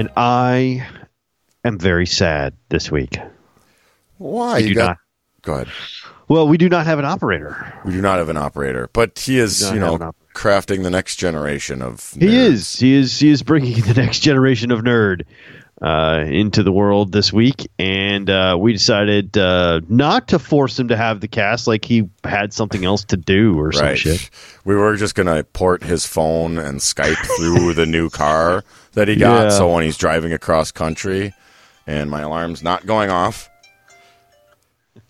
and I am very sad this week. Why? I You do got. not. Go ahead. Well, we do not have an operator. We do not have an operator, but he is, you know, crafting the next generation of. He is. He is. He is bringing the next generation of nerd uh, into the world this week, and uh, we decided uh, not to force him to have the cast like he had something else to do or some Right. shit. We were just gonna port his phone and Skype through the new car that he got, Yeah. so when he's driving across country, and my alarm's not going off.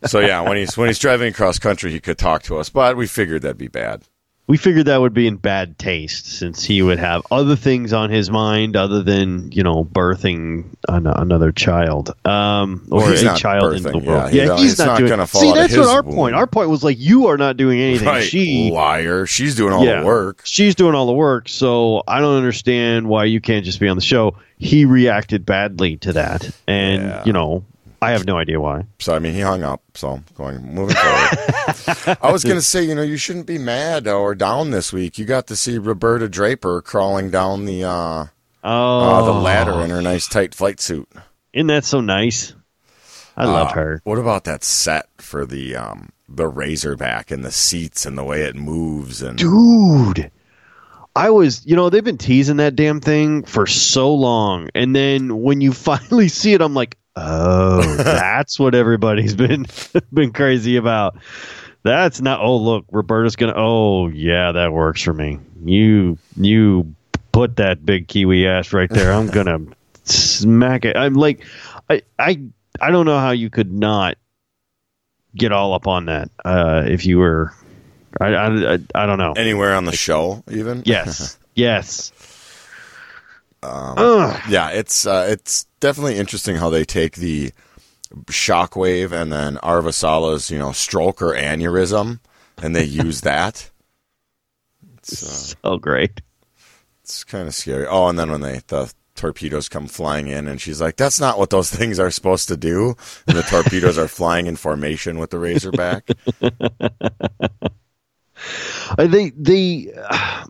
So yeah, when he's when he's driving across country, he could talk to us, but we figured that'd be bad. We figured that would be in bad taste since he would have other things on his mind other than you know birthing an- another child um, or Well, a child in the world. yeah, Yeah, he- he's not, not doing. gonna fall See, that's what our womb. point. Our point was like you are not doing anything. Right, She liar. She's doing all the work. She's doing all the work, so I don't understand why you can't just be on the show. He reacted badly to that, and Yeah. you know, I have no idea why. So I mean, he hung up. So going moving forward, I was gonna say, you know, you shouldn't be mad or down this week. You got to see Roberta Draper crawling down the uh, Oh, uh the ladder in her nice tight flight suit. Isn't that so nice? I love Uh, her. What about that set for the um the Razorback and the seats and the way it moves and Dude, I was, you know, they've been teasing that damn thing for so long, and then when you finally see it, I'm like, oh, that's what everybody's been been crazy about. That's not. Oh, look, Roberta's gonna. Oh, yeah, that works for me. You you put that big kiwi ass right there. I'm gonna smack it. I'm like, I I I don't know how you could not get all up on that uh, if you were. I, I, I, I don't know. anywhere on the show even. Yes. yes. Um, Yeah, it's uh, it's definitely interesting how they take the shockwave and then Avasarala's, you know, stroke or aneurysm, and they use that. It's uh, So great. it's kind of scary. Oh, and then when they the torpedoes come flying in, and she's like, "That's not what those things are supposed to do." And the torpedoes are flying in formation with the Razorback. They they uh,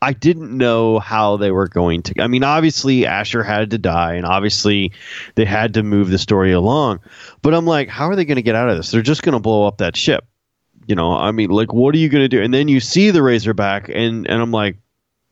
I didn't know how they were going to. I mean, obviously Asher had to die, and obviously they had to move the story along. But I'm like, how are they going to get out of this? They're just going to blow up that ship. You know, I mean, like, what are you going to do? And then you see the Razorback, and and I'm like,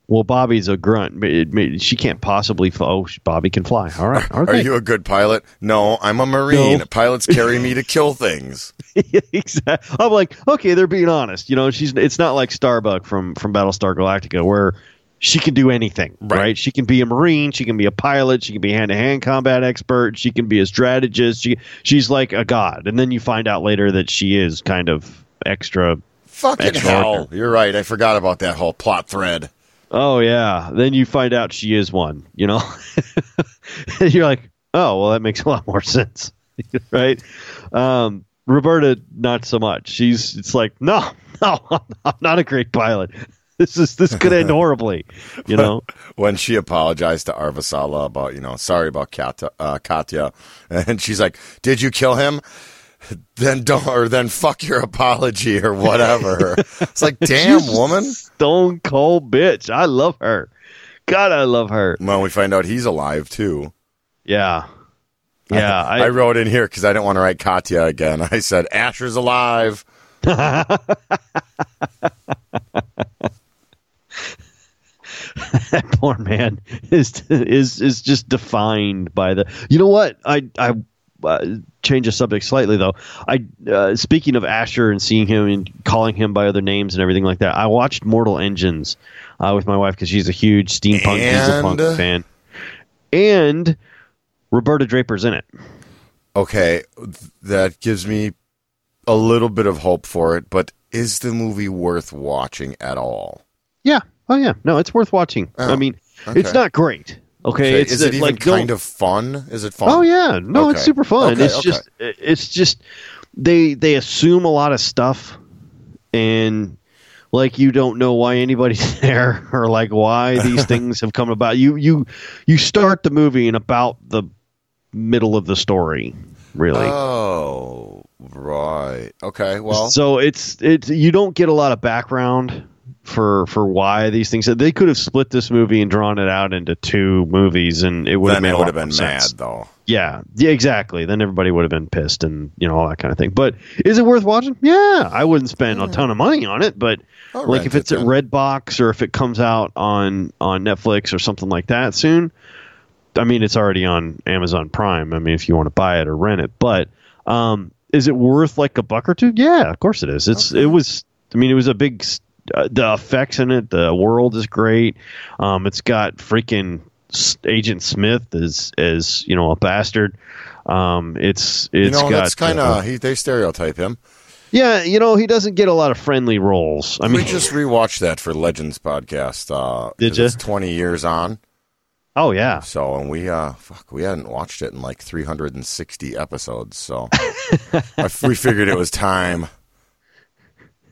well, Bobby's a grunt. but it- it- She can't possibly. Fly. Oh, Bobby can fly. All right. Are you a good pilot? No, I'm a Marine. No. Pilots carry me to kill things. exactly. I'm like, okay, they're being honest. You know, she's it's not like Starbuck from from Battlestar Galactica where she can do anything, Right. right. She can be a marine, she can be a pilot, she can be a hand to hand combat expert, she can be a strategist. She she's like a god. And then you find out later that she is kind of extra. Fucking Extraordinary. hell. You're right. I forgot about that whole plot thread. Oh yeah. Then you find out she is one. You know, and you're like, oh well, that makes a lot more sense, right? Um, Roberta, not so much. She's it's like, no, no, I'm not a great pilot. This is this could end horribly, you know. when she apologized to Avasarala about, you know, sorry about Cotyar, uh, Cotyar, and she's like, "Did you kill him?" Then don't, or then fuck your apology or whatever. it's like, damn, She's woman. stone cold bitch. I love her. God, I love her. Well, we find out he's alive too. Yeah, yeah. I, I, wrote in here because I didn't want to write Cotyar again. I said Asher's alive. that poor man is is is just defined by the. You know what? I I uh, change the subject slightly though. I uh, speaking of Asher and seeing him and calling him by other names and everything like that. I watched Mortal Engines uh, with my wife because she's a huge steampunk diesel punk fan, and Roberta Draper's in it. Okay, that gives me a little bit of hope for it. But is the movie worth watching at all? Yeah. Oh yeah. No, it's worth watching. Oh, I mean, okay. it's not great. Okay. It's is it even like kind of fun? Is it fun? Oh yeah, no, it's super fun. Okay, it's okay. just it's just they they assume a lot of stuff, and like you don't know why anybody's there or like why these things have come about. You you you start the movie in about the middle of the story, really. Oh, right. Okay. Well, so it's it's you don't get a lot of background for for why these things. They could have split this movie and drawn it out into two movies, and it would have made it a would lot have been more mad though. Yeah, yeah, exactly. Then everybody would have been pissed and you know all that kind of thing. But is it worth watching? Yeah, I wouldn't spend a ton of money on it, but I'll like if it's it at then. Redbox or if it comes out on on Netflix or something like that soon. I mean, it's already on Amazon Prime. I mean, if you want to buy it or rent it, but um, is it worth like a buck or two? Yeah, of course it is. It's it was. I mean, it was a big. Uh, the effects in it, the world is great. Um, it's got freaking Agent Smith as as you know a bastard. Um, it's You it's know, got that's kind uh, of he. They stereotype him. yeah. You know, he doesn't get a lot of friendly roles. I mean, we just rewatched that for Legends podcast. Uh, Did? It's twenty years on. oh yeah, So, and we uh, fuck, we hadn't watched it in like three hundred and sixty episodes. So, I, we figured it was time.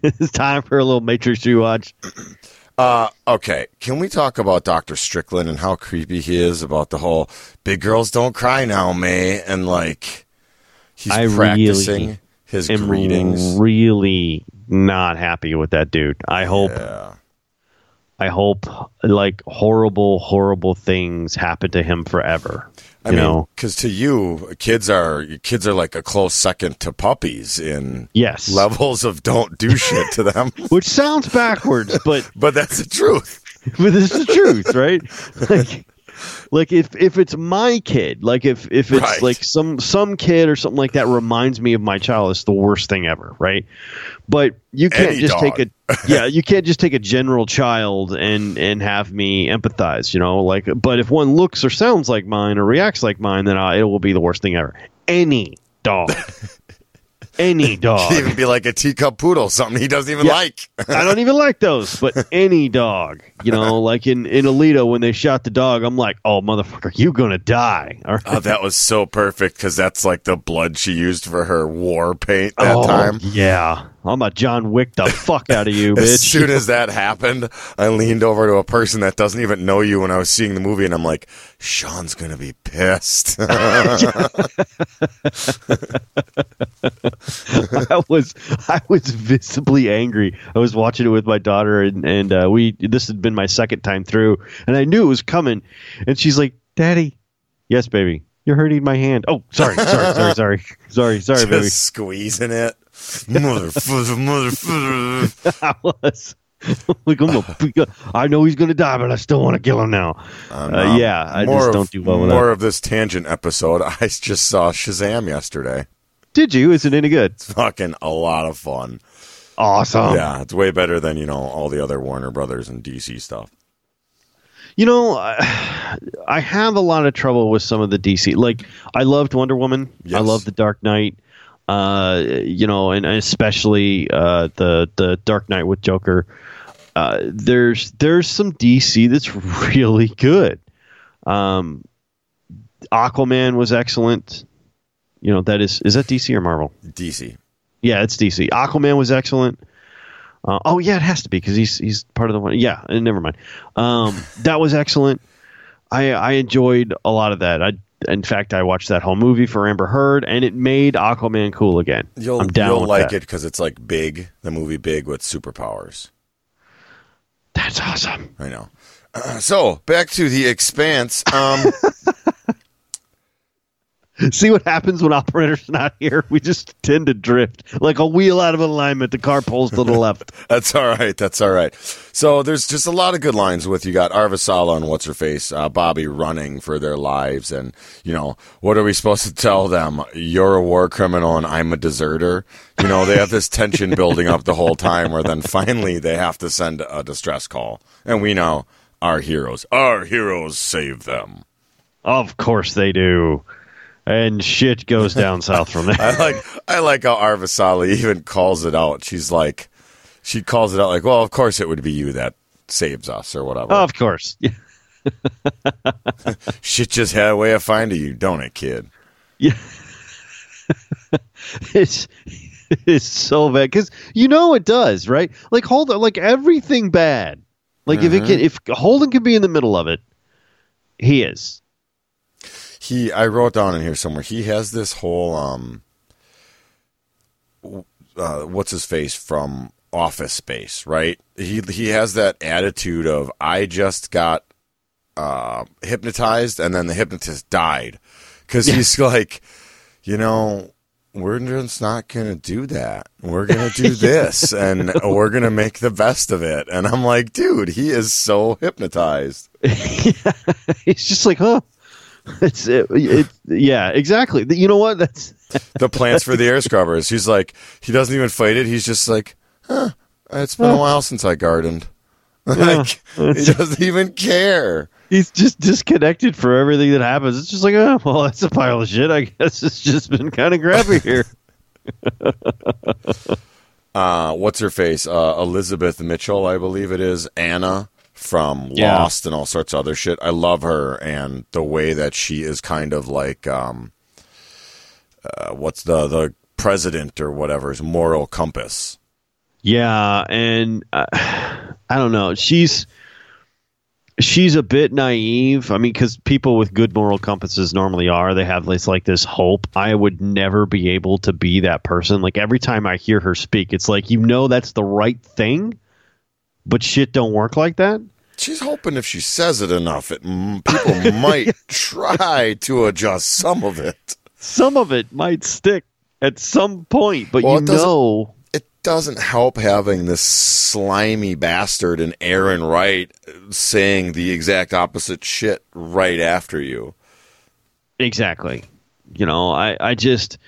it's time for a little Matrix rewatch. Uh, okay, can we talk about Doctor Strickland and how creepy he is about the whole "big girls don't cry now, May" and like he's I really practicing his am greetings. really not happy with that dude. I hope yeah. I hope like horrible, horrible things happen to him forever. I you mean, because to you, kids are kids are like a close second to puppies in Yes. levels of don't do shit to them. Which sounds backwards, but but that's the truth. but this is the truth, right? Like like if if it's my kid, like if if it's Right. like some some kid or something like that reminds me of my child, it's the worst thing ever, right? But you can't Any just dog. take a yeah, you can't just take a general child and and have me empathize, you know, like but if one looks or sounds like mine or reacts like mine, then I, it will be the worst thing ever. Any dog. Any dog. He'd even be like a teacup poodle, something he doesn't even Yeah. like. I don't even like those, but any dog, you know, like in in Alita when they shot the dog, I'm like, oh motherfucker, you gonna die. All right? Oh, that was so perfect because that's like the blood she used for her war paint that Oh, time. Yeah, I'm a John Wick the fuck out of you, bitch. As soon as that happened, I leaned over to a person that doesn't even know you when I was seeing the movie, and I'm like, Sean's gonna be pissed. I was I was visibly angry. I was watching it with my daughter, and and uh, we this had been my second time through, and I knew it was coming, and she's like, "Daddy, yes, baby." You're hurting my hand. Oh, sorry, sorry, sorry, sorry, sorry, sorry, Just baby. squeezing it. Motherfucker, motherfucker. I was. like, I know he's gonna die, but I still want to kill him now. Um, Uh, yeah, I just of- don't do well with More of this tangent episode. I just saw Shazam yesterday. Did you? Is it any good? It's Fucking a lot of fun. Awesome. yeah, it's way better than you know all the other Warner Brothers and DC stuff. You know, I, I have a lot of trouble with some of the DC. Like, I loved Wonder Woman. I Yes. love the Dark Knight. Uh, you know, and especially uh, the the Dark Knight with Joker. Uh, there's there's some DC that's really good. Um, Aquaman was excellent. You know, that is is that DC or Marvel? DC. Yeah, it's DC. Aquaman was excellent. Uh, oh yeah, it has to be because he's he's part of the one. Yeah, uh, never mind. Um, that was excellent. I I enjoyed a lot of that. I in fact I watched that whole movie for Amber Heard, and it made Aquaman cool again. You'll I'm down you'll like that. it because it's like big, the movie Big with superpowers. That's awesome. I know. Uh, so back to the Expanse. Um, See what happens when operator's not here? We just tend to drift like a wheel out of alignment. The car pulls to the left. that's all right. That's all right. So there's just a lot of good lines with you got Avasarala and what's her face, uh, Bobby running for their lives, and you know what are we supposed to tell them? You're a war criminal and I'm a deserter. You know they have this tension building up the whole time, where then finally they have to send a distress call, and we know our heroes, our heroes save them. Of course they do. And shit goes down south from there. I like I like how Arvasali even calls it out. She's like, she calls it out like, well, of course it would be you that saves us or whatever. Of course. Shit just had a way of finding you, don't it, kid? Yeah. it's it's so bad because you know it does, right? Like hold Holden, like everything bad. Like if it mm-hmm. can, if Holden can be in the middle of it, he is. He, I wrote down in here somewhere. He has this whole um, uh, what's his face from office space, right? He he has that attitude of I just got uh, hypnotized and then the hypnotist died because yeah. he's like, you know, we're just not going to do that. We're going to do this and we're going to make the best of it. And I'm like, dude, he is so hypnotized. He's just like, huh. It's it, it, yeah, exactly. You know what? That's the plants for the air scrubbers. He's like, he doesn't even fight it. He's just like, huh, it's been a while since I gardened. like, yeah. he doesn't even care he's just disconnected for everything that happens. It's just like, oh, well, that's a pile of shit. I guess it's just been kind of crappy here. uh, what's her face? Uh, Elizabeth Mitchell, I believe it is. Anna from yeah. Lost and all sorts of other shit. I love her and the way that she is kind of like, um, uh, what's the the president or whatever's moral compass. Yeah, and uh, I don't know. She's she's a bit naive. I mean, because people with good moral compasses normally are. They have this like this hope. I would never be able to be that person. Like every time I hear her speak, it's like you know that's the right thing, but shit don't work like that. She's hoping if she says it enough, it people might try to adjust some of it. Some of it might stick at some point, but well, you know it doesn't help having this slimy bastard and Errinwright saying the exact opposite shit right after you. Exactly. You know, I, I just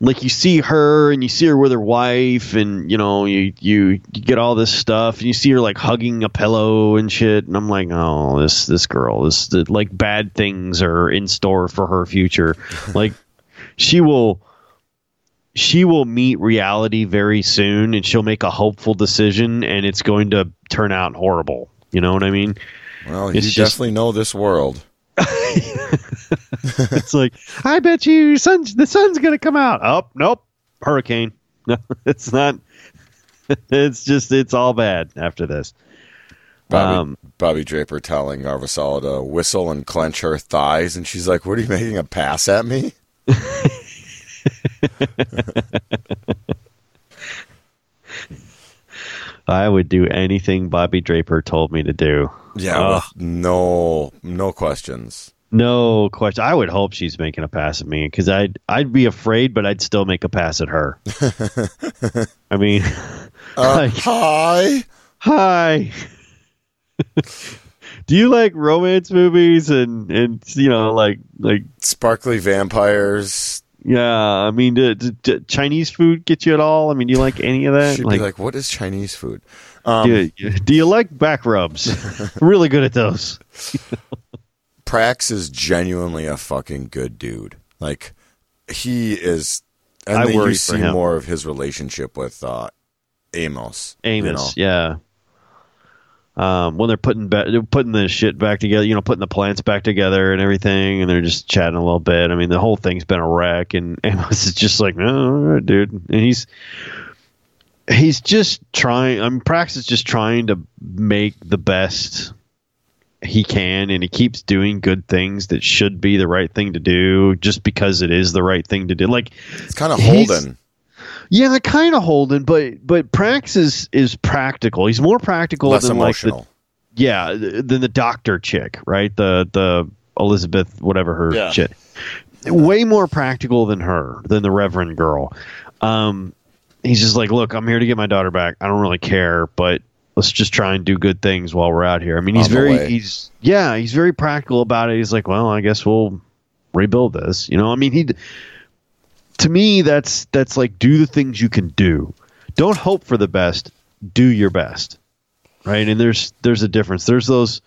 like you see her and you see her with her wife and you know you, you you get all this stuff and you see her like hugging a pillow and shit and I'm like oh this this girl this like bad things are in store for her future like she will she will meet reality very soon and she'll make a hopeful decision and it's going to turn out horrible. You know what I mean? Well, it's you just, definitely know this world. it's like, I bet you sun's, the sun's going to come out. Oh, nope. Hurricane. No, it's not. It's just, it's all bad after this. Bobby, um, Bobby Draper telling Avasarala to whistle and clench her thighs, and she's like, "What are you making a pass at me?" I would do anything Bobby Draper told me to do. Yeah, uh, no, no questions. No question. I would hope she's making a pass at me because I'd I'd be afraid, but I'd still make a pass at her. I mean, uh, like, hi, hi. Do you like romance movies and and you know like like sparkly vampires? Yeah, I mean, Chinese food get you at all? I mean, do you like any of that? She'd like, be like, "What is Chinese food?" Um, do, you, do you like back rubs? really good at those. Prax is genuinely a fucking good dude. Like he is, and I then you see more of his relationship with uh, Amos. Amos, you know? yeah um, when they're putting ba- they're putting the shit back together, you know, putting the plants back together and everything, and they're just chatting a little bit. I mean, the whole thing's been a wreck, and Amos is just like, oh, dude, and he's he's just trying. I mean, Prax is just trying to make the best he can, and he keeps doing good things that should be the right thing to do, just because it is the right thing to do. Like it's kind of Holden. Yeah, they're kind of Holden, but but Prax is is practical. He's more practical Less than emotional. like the yeah than the doctor chick, right? The the Elizabeth whatever her yeah. shit. Way more practical than her than the Reverend girl. Um, he's just like, look, I'm here to get my daughter back. I don't really care, but let's just try and do good things while we're out here. I mean, he's very he's yeah, he's very practical about it. He's like, well, I guess we'll rebuild this. You know, I mean, he to me that's that's like do the things you can do. Don't hope for the best do your best. Right? And there's there's a difference. There's those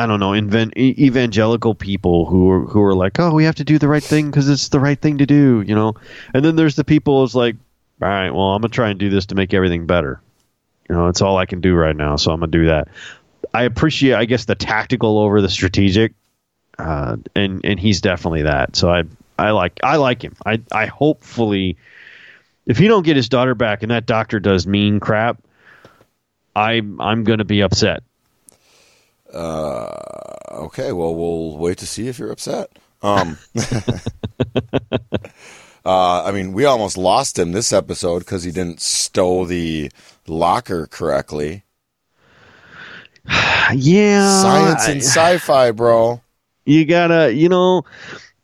i don't know invent, evangelical people who are who are like oh we have to do the right thing because it's the right thing to do you know? And then there's the people who's like all right well i'm gonna try and do this to make everything better. You know it's all i can do right now so i'm gonna do that. I appreciate i guess the tactical over the strategic uh, and and he's definitely that. So i I like I like him. I I hopefully if he don't get his daughter back and that doctor does mean crap, I I'm going to be upset. Uh okay, well we'll wait to see if you're upset. Um Uh, I mean, we almost lost him this episode because he didn't stow the locker correctly. Yeah, Science and sci-fi, bro. you gotta, you know,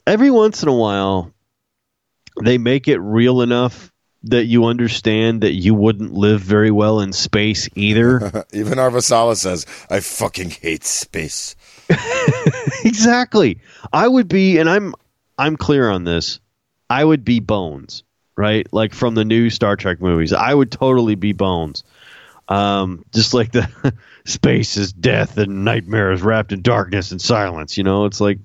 every once in a while, they make it real enough that you understand that you wouldn't live very well in space either. Even Avasarala says, "I fucking hate space." exactly. I would be, and I'm, I'm clear on this. I would be Bones, right? Like from the new Star Trek movies. I would totally be Bones. Um, just like the space is death and nightmares wrapped in darkness and silence. You know, it's like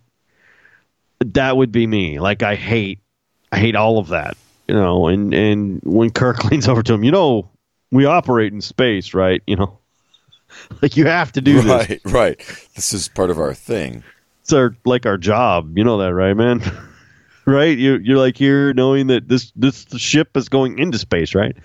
that would be me. Like I hate, I hate all of that. You know, and and when Kirk leans over to him, you know, we operate in space, right? You know, like you have to do this. Right, right. This is part of our thing. it's our like our job. You know that, right, man? right? You you're like here knowing that this this ship is going into space, right?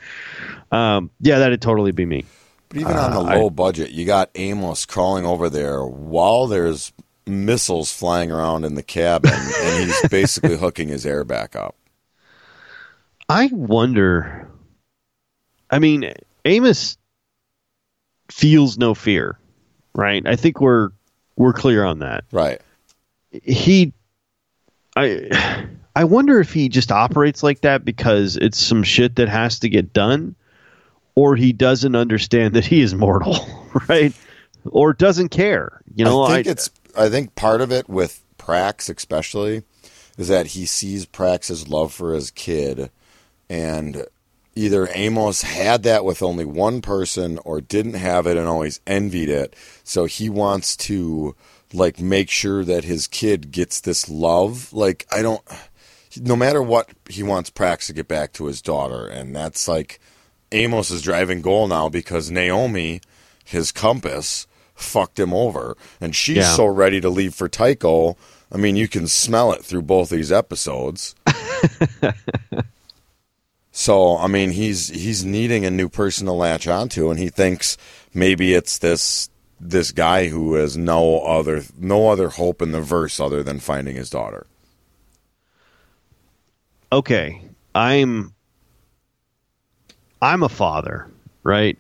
Um, yeah, that'd totally be me. But even on the Uh, I- low budget, you got Amos crawling over there while there's missiles flying around in the cabin, and he's basically hooking his air back up. I wonder. I mean, Amos feels no fear, right? I think we're we're clear on that. Right. he i i wonder if he just operates like that because it's some shit that has to get done or he doesn't understand that he is mortal right or doesn't care you know I think it's. I think part of it with Prax, especially, is that he sees Prax's love for his kid, and either Amos had that with only one person or didn't have it and always envied it. So he wants to like make sure that his kid gets this love. Like I don't. No matter what, he wants Prax to get back to his daughter, and that's like Amos' driving goal now because Naomi, his compass, fucked him over, and she's Yeah. so ready to leave for Tycho. I mean, you can smell it through both these episodes. so, I mean, he's he's needing a new person to latch onto, and he thinks maybe it's this this guy who has no other no other hope in the verse other than finding his daughter. okay i'm i'm a father right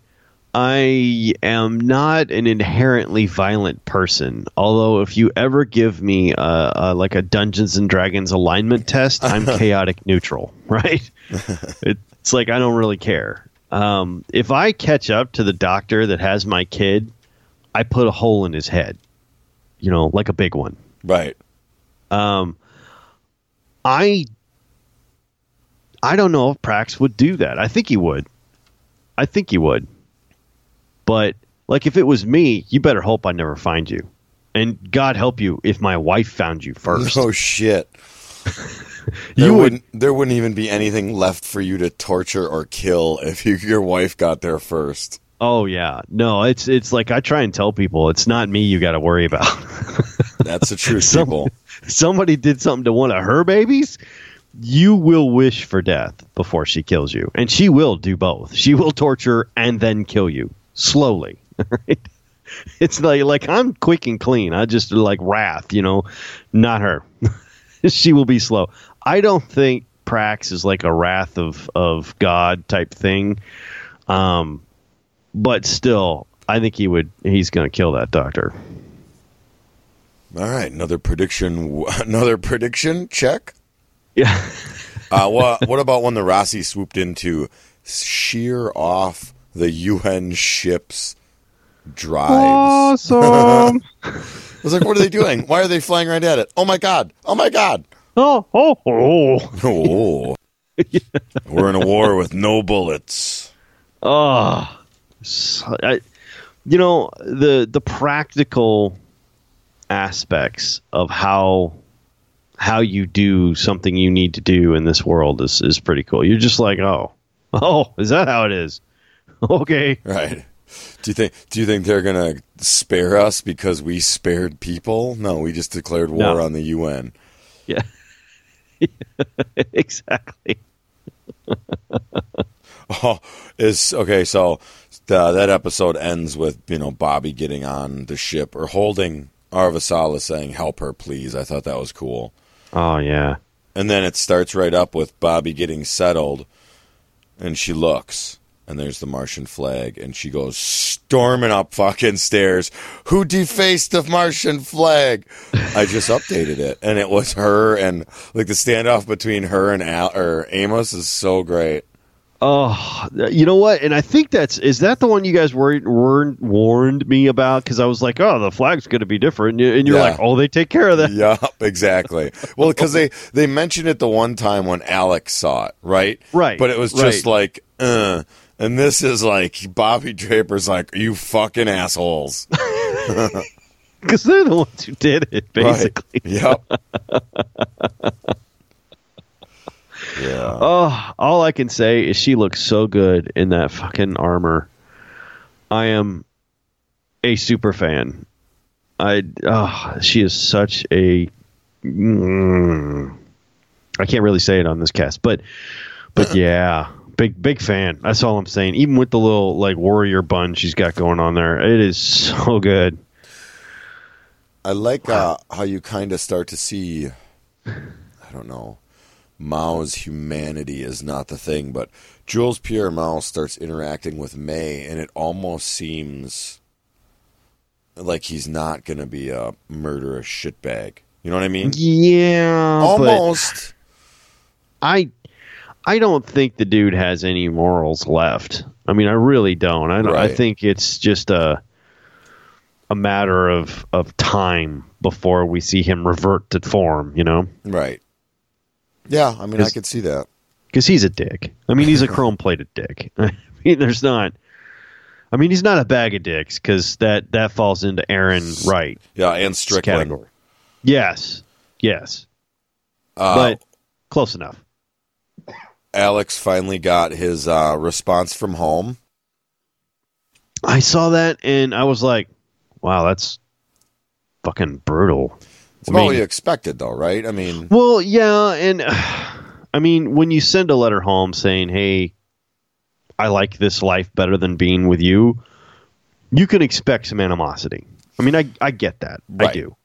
i am not an inherently violent person although if you ever give me a, a like a dungeons and dragons alignment test i'm chaotic neutral right it's like i don't really care um, if i catch up to the doctor that has my kid i put a hole in his head you know like a big one Right. um, I I don't know if Prax would do that. I think he would. I think he would. But like if it was me, you better hope I never find you. And God help you if my wife found you first. Oh shit. You would- wouldn't there wouldn't even be anything left for you to torture or kill if you, your wife got there first. Oh yeah. No, it's it's like I try and tell people it's not me you got to worry about. That's the truth, Some- people. Somebody did something to one of her babies, you will wish for death before she kills you. And she will do both. She will torture and then kill you slowly. Right? It's like like I'm quick and clean. I just like wrath, you know, not her. she will be slow. I don't think Prax is like a wrath of of God type thing. Um but still I think he would he's going to kill that doctor. All right, another prediction. Another prediction check. Yeah. Uh, what what about when the Roci swooped in to shear off the UN ship's drives? Awesome. I was like, what are they doing? Why are they flying right at it? Oh my god! Oh my god! oh, oh, oh. Oh, we're in a war with no bullets. Oh, I, you know the the practical aspects of how how you do something you need to do in this world is is pretty cool. You're just like, oh, oh, is that how it is? Okay, Right. Do you think do you think they're gonna spare us because we spared people? No, we just declared war No. on the UN. yeah, exactly. Oh, is okay. So the, that episode ends with you know Bobby getting on the ship or holding Avasarala saying, "Help her, please." I thought that was cool. Oh yeah, And then it starts right up with Bobby getting settled, and she looks, and there's the Martian flag, and she goes storming up fucking stairs. Who defaced the Martian flag? I just updated it, and it was her, and like the standoff between her and Al or Amos is so great. Oh, you know what? And I think that's is that the one you guys were, warned warned me about because I was like, oh, the flag's going to be different, and you're Yeah. like, oh, they take care of that. Yup, exactly. Well, because they they mentioned it the one time when Alex saw it, right? Right, But it was just right. like, uh. And this is like Bobby Draper's like, you fucking assholes. because they're the ones who did it, basically. Right. Yep. yeah. Oh, all I can say is she looks so good in that fucking armor. I am a super fan. I oh, she is such a. Mm, I can't really say it on this cast, but but yeah, big big fan. That's all I'm saying. Even with the little like warrior bun she's got going on there, it is so good. I like uh, how you kind of start to see, I don't know, Mao's humanity is not the thing, but Jules Pierre Mao starts interacting with May, and it almost seems like he's not going to be a murderous shitbag. You know what I mean? Yeah, Almost. I I don't think the dude has any morals left. I mean, I really don't. I don't, I think it's just a a matter of of time before we see him revert to form. You know, Right. Yeah, I mean, I could see that. because he's a dick. I mean, he's a chrome plated dick. I mean, there's not. I mean, he's not a bag of dicks because that that falls into Aaron Wright Yeah, and Strickland. category. Yes, yes, Uh, but close enough. Alex finally got his uh, response from home. I saw that and I was like, wow, that's fucking brutal. It's I mean- what you expected, though, right? I mean, Well, yeah, and I mean, when you send a letter home saying, "Hey, I like this life better than being with you," you can expect some animosity. I mean, I I get that. I do.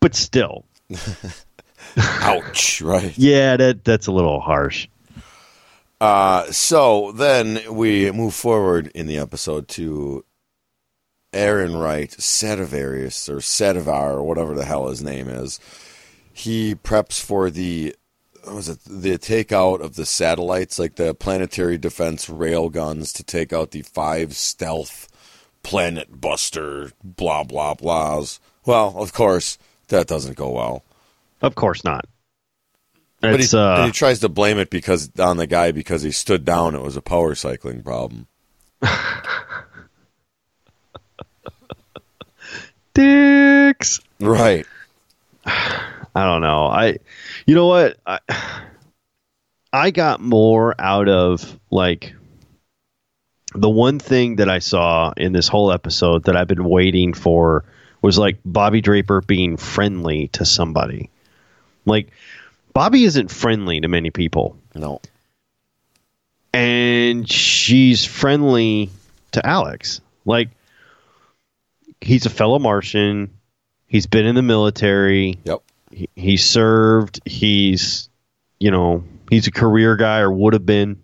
But still, ouch, right? yeah, that that's a little harsh. Uh, so then we move forward in the episode to Errinwright, Sedivarius, or Sadavir, or whatever the hell his name is. He preps for the what was it the takeout of the satellites, like the planetary defense rail guns, to take out the five stealth planet buster blah blah blahs. Well, of course, that doesn't go well. Of course not. But he, uh, he tries to blame it because on the guy because he stood down. It was a power cycling problem. dicks. Right. I don't know. I, you know what? I, I got more out of like the one thing that I saw in this whole episode that I've been waiting for was like Bobby Draper being friendly to somebody. Like Bobby isn't friendly to many people, No. and she's friendly to Alex. Like he's a fellow Martian. He's been in the military Yep. he, he served. He's, you know, he's a career guy or would have been.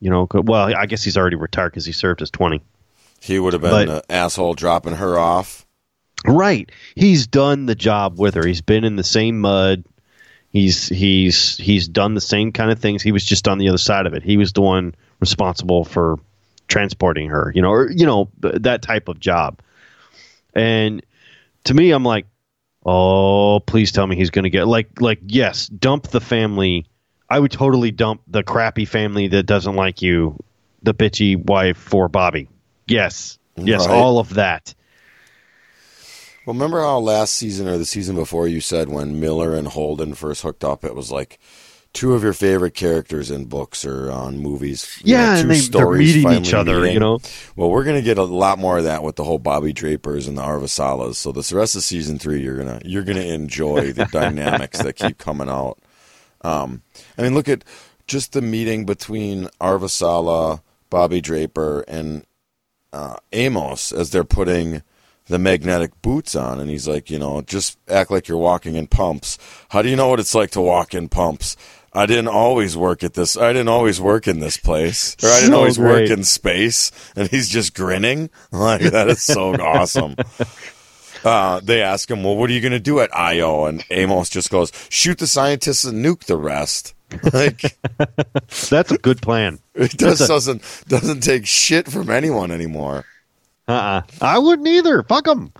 You know, well, I guess he's already retired because he served his twenty. He would have been But- an asshole dropping her off. Right. He's done the job with her. He's been in the same mud. He's he's he's done the same kind of things. He was just on the other side of it. He was the one responsible for transporting her. You know, or you know that type of job. And to me, I'm like, oh, please tell me he's going to get like like yes, dump the family. I would totally dump the crappy family that doesn't like you, the bitchy wife for Bobby. Yes, yes, Right. all of that. Well, remember how last season or the season before you said when Miller and Holden first hooked up, it was like two of your favorite characters in books or on movies. you Yeah, know, two and they, they're meeting each other, meeting. you know. Well, we're gonna get a lot more of that with the whole Bobby Drapers and the Avasaralas. So this rest of season three, you're gonna you're gonna enjoy the dynamics that keep coming out. Um, I mean, look at just the meeting between Avasarala, Bobby Draper, and uh, Amos as they're putting the magnetic boots on, and he's like, you know, just act like you're walking in pumps. How do you know what it's like to walk in pumps? I didn't always work at this. I didn't always work in this place, or I didn't So always work in space. And he's just grinning. Like that is so awesome. Uh, they ask him, "Well, what are you going to do at IO?" And Amos just goes, "Shoot the scientists and nuke the rest." Like That's a good plan. it just doesn't doesn't take shit from anyone anymore. Uh-uh. I wouldn't either. Fuck them.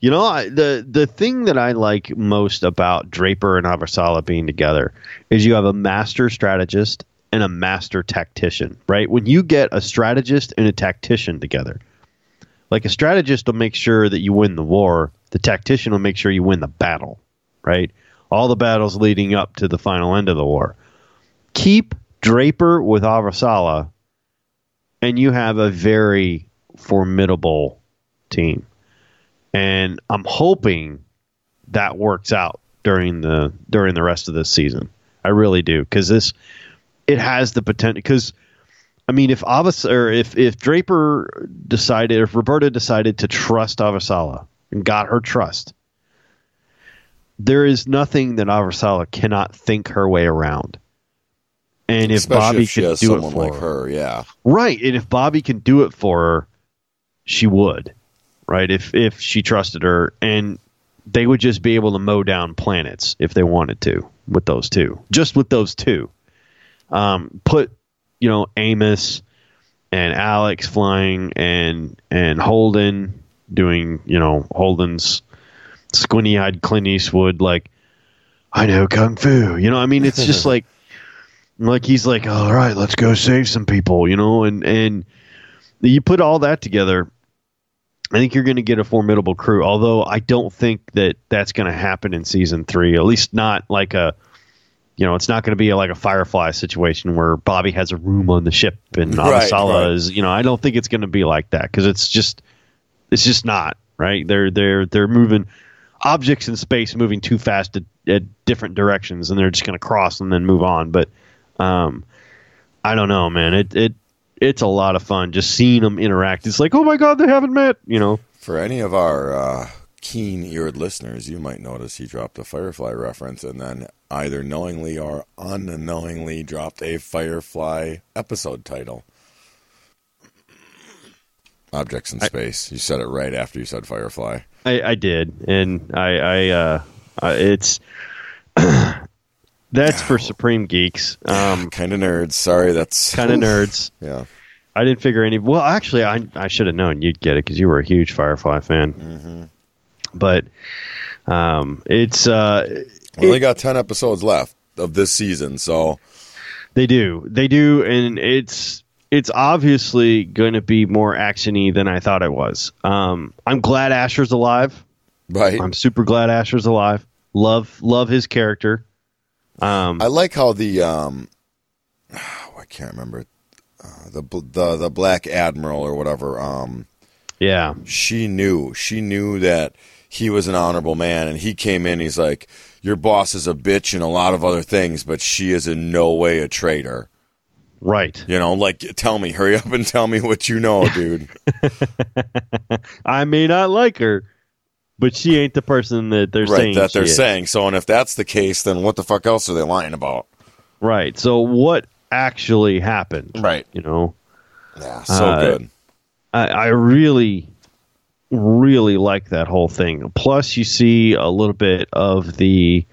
You know, I, the the thing that I like most about Draper and Avasala being together is you have a master strategist and a master tactician, right? When you get a strategist and a tactician together, like a strategist will make sure that you win the war, the tactician will make sure you win the battle, right? All the battles leading up to the final end of the war. Keep Draper with Avasala, and you have a very formidable team. And I'm hoping that works out during the during the rest of this season. I really do because this it has the potential. Because I mean, if Avas or if if Draper decided, if Roberta decided to trust Avasala and got her trust, there is nothing that Avasala cannot think her way around. And if Especially Bobby if can do it for like her, yeah. Right, and if Bobby can do it for her, she would. Right, if if she trusted her, and they would just be able to mow down planets if they wanted to with those two, just with those two. Um, put you know Amos and Alex flying and and Holden doing you know Holden's squinty eyed Clint Eastwood like I know kung fu. You know, I mean, it's just like like he's like, all right, let's go save some people, you know, and and you put all that together. I think you're going to get a formidable crew. Although I don't think that that's going to happen in season three. At least not like a, you know, it's not going to be a, like a Firefly situation where Bobby has a room on the ship and Right, right. is. You know, I don't think it's going to be like that because it's just, it's just not right. They're they're they're moving objects in space moving too fast at, at different directions, and they're just going to cross and then move on. But um, I don't know, man. It it it's a lot of fun just seeing them interact. It's like, oh my god, they haven't met. You know, For any of our uh, keen-eared listeners, you might notice he dropped a Firefly reference, and then either knowingly or unknowingly dropped a Firefly episode title. Objects in space. You said it right after you said Firefly. I, I did, and I I uh, uh it's that's for supreme geeks. Um, kind of nerds. Sorry, that's kind of nerds. Yeah. I didn't figure any. Well, actually, I I should have known you'd get it because you were a huge Firefly fan. Mm-hmm. But um, it's uh, We only got ten episodes left of this season, so They do. They do, and it's it's obviously going to be more actiony than I thought it was. Um, I'm glad Asher's alive. right. I'm super glad Asher's alive. Love love his character. Um, I like how the um, I can't remember uh, the the the Black Admiral or whatever. Um, yeah, she knew she knew that he was an honorable man, and he came in. He's like, "Your boss is a bitch and a lot of other things, but she is in no way a traitor." right. You know, like tell me, hurry up and tell me what you know, dude. I may not like her, but she ain't the person that they're right, saying that they're is. saying. So, and if that's the case, then what the fuck else are they lying about? Right. So what actually happened? Right. You know. Yeah, so Uh, good. I, I really, really like that whole thing. Plus, you see a little bit of the,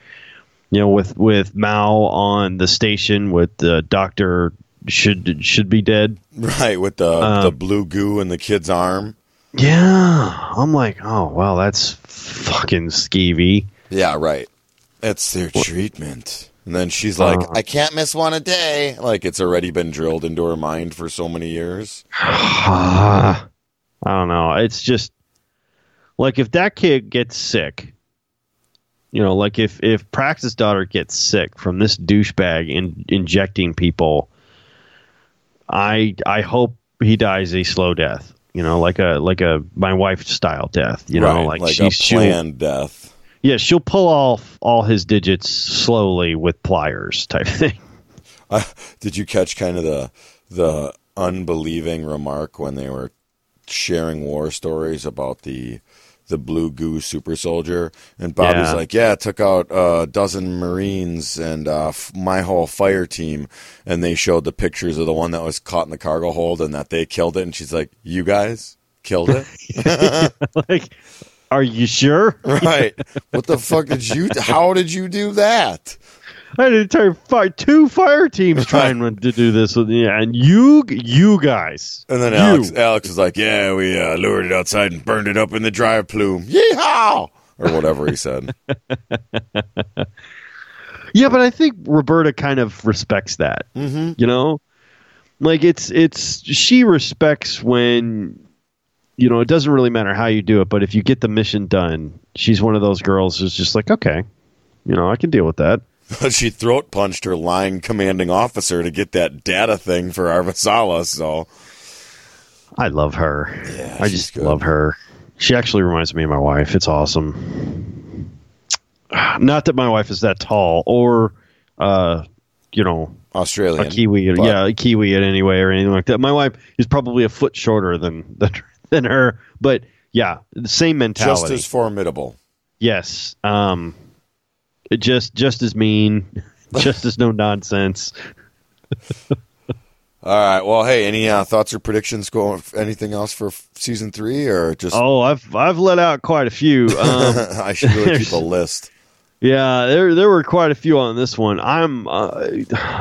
you know, with with Mao on the station with the doctor should should be dead. Right with the um, the blue goo in the kid's arm. Yeah, I'm like, oh well, that's fucking skeevy. Yeah, right. That's their treatment. And then she's like, Uh. I can't miss one a day. Like it's already been drilled into her mind for so many years. I don't know. It's just like if that kid gets sick, you know, like if if Prax's daughter gets sick from this douchebag in, injecting people, I I hope he dies a slow death. You know, like a like a my wife style death. You know, like, like she, planned death. yeah she'll pull off all his digits slowly with pliers type thing. Uh, did you catch kind of the the unbelieving remark when they were sharing war stories about the the blue goo super soldier. And Bobbie's Yeah. like yeah it took out a dozen marines and uh, f- my whole fire team. And they showed the pictures of the one that was caught in the cargo hold and that they killed it. And she's like you guys killed it? Like, are you sure? right. What the fuck did you how did you do that I had an entire fi- two fire teams trying to do this with yeah, and you, you guys, and then You. alex alex was like yeah we uh, lured it outside and burned it up in the drive plume yeehaw or whatever he said Yeah, but I think Roberta kind of respects that. mm-hmm. You know, like it's it's she respects when you know it doesn't really matter how you do it, but if you get the mission done, she's one of those girls who's just like, okay, you know, I can deal with that. she throat punched her line commanding officer to get that data thing for Avasarala. So I love her. Yeah, I just good. love her. She actually reminds me of my wife. It's awesome. Not that my wife is that tall or, uh, you know, Australian, a kiwi. but- yeah, a kiwi in any way or anything like that. My wife is probably a foot shorter than than, than her, but yeah, the same mentality. just as formidable. yes, um, just just as mean, just as no nonsense. All right. Well, hey, any uh, thoughts or predictions? Going anything else for season three, or just Oh, I've I've let out quite a few. Um, I should really keep a list. Yeah, there there were quite a few on this one. I'm uh,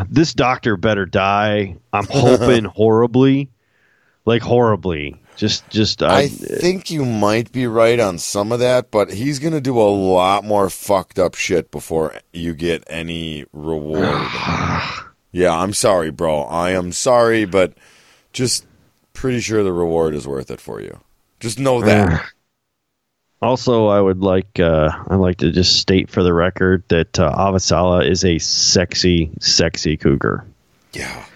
this doctor better die. I'm hoping horribly, like horribly. Just just uh, I think you might be right on some of that, but he's gonna do a lot more fucked up shit before you get any reward. yeah, I'm sorry, bro. I am sorry, but just pretty sure the reward is worth it for you. Just know that. also I would like uh, I'd like to just state for the record that uh, Avasarala is a sexy, sexy cougar. yeah.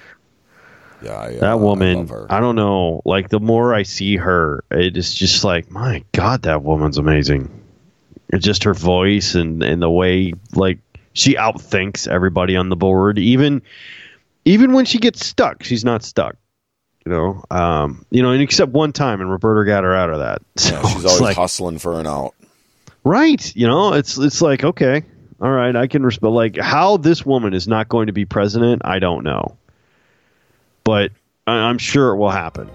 Yeah, I, uh, That woman, love her. I, don't know. Like the more I see her, it is just like, my God, that woman's amazing. It's just her voice and and the way like she outthinks everybody on the board. Even even when she gets stuck, she's not stuck. You know, um, you know, and except one time, and Roberta got her out of that. So Yeah, she's always like, hustling for an out. right. You know, it's it's like okay, all right, I can respect. Like how this woman is not going to be president, I don't know, but I, I'm sure it will happen.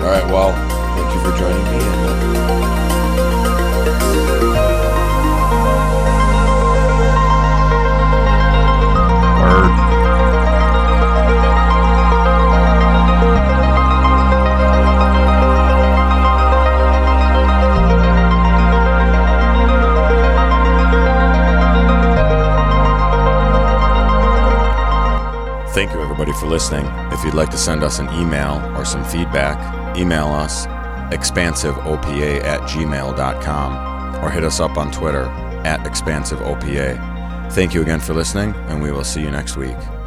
All right. Well, thank you for joining me. Everybody, for listening. If you'd like to send us an email or some feedback, email us expansiveopa at gmail.com or hit us up on Twitter at expansiveopa. Thank you again for listening, and we will see you next week.